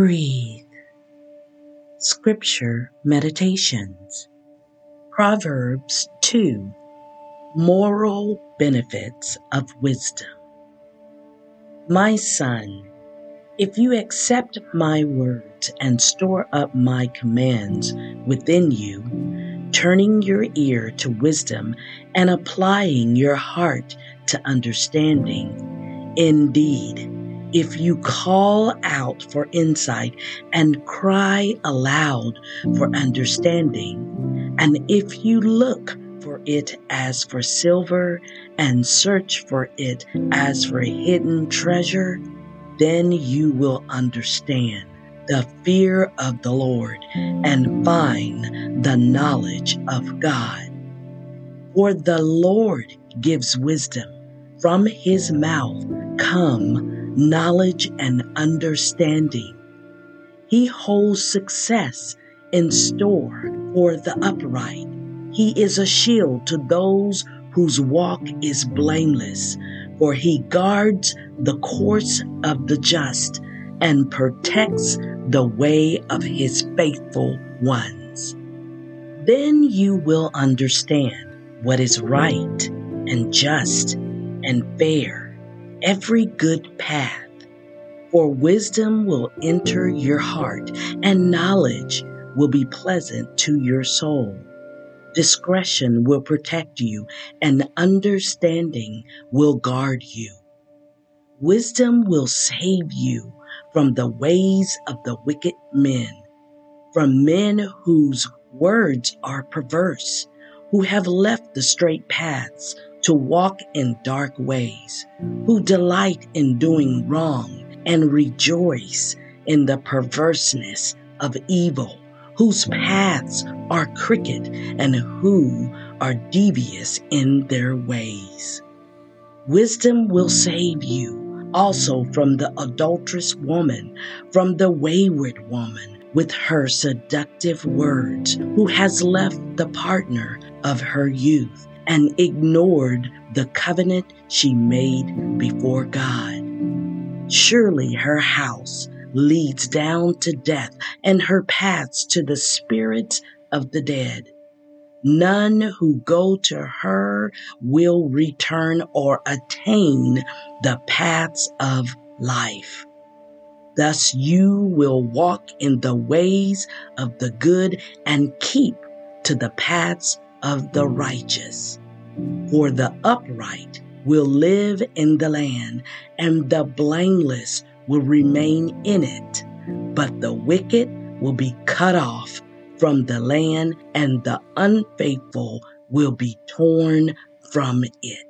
Breathe. Scripture Meditations. Proverbs 2 Moral Benefits of Wisdom. My son, if you accept my words and store up my commands within you, turning your ear to wisdom and applying your heart to understanding, indeed, if you call out for insight and cry aloud for understanding, and if you look for it as for silver and search for it as for a hidden treasure, then you will understand the fear of the Lord and find the knowledge of God. For the Lord gives wisdom. From his mouth come knowledge, and understanding. He holds success in store for the upright. He is a shield to those whose walk is blameless, for he guards the course of the just and protects the way of his faithful ones. Then you will understand what is right and just and fair every good path. For wisdom will enter your heart, and knowledge will be pleasant to your soul. Discretion will protect you, and understanding will guard you. Wisdom will save you from the ways of the wicked men, from men whose words are perverse, who have left the straight paths to walk in dark ways, who delight in doing wrong and rejoice in the perverseness of evil, whose paths are crooked and who are devious in their ways. Wisdom will save you also from the adulterous woman, from the wayward woman with her seductive words, who has left the partner of her youth and ignored the covenant she made before God. Surely her house leads down to death and her paths to the spirits of the dead. None who go to her will return or attain the paths of life. Thus you will walk in the ways of the good and keep to the paths of the mm. righteous. For the upright will live in the land, and the blameless will remain in it. But the wicked will be cut off from the land, and the unfaithful will be torn from it.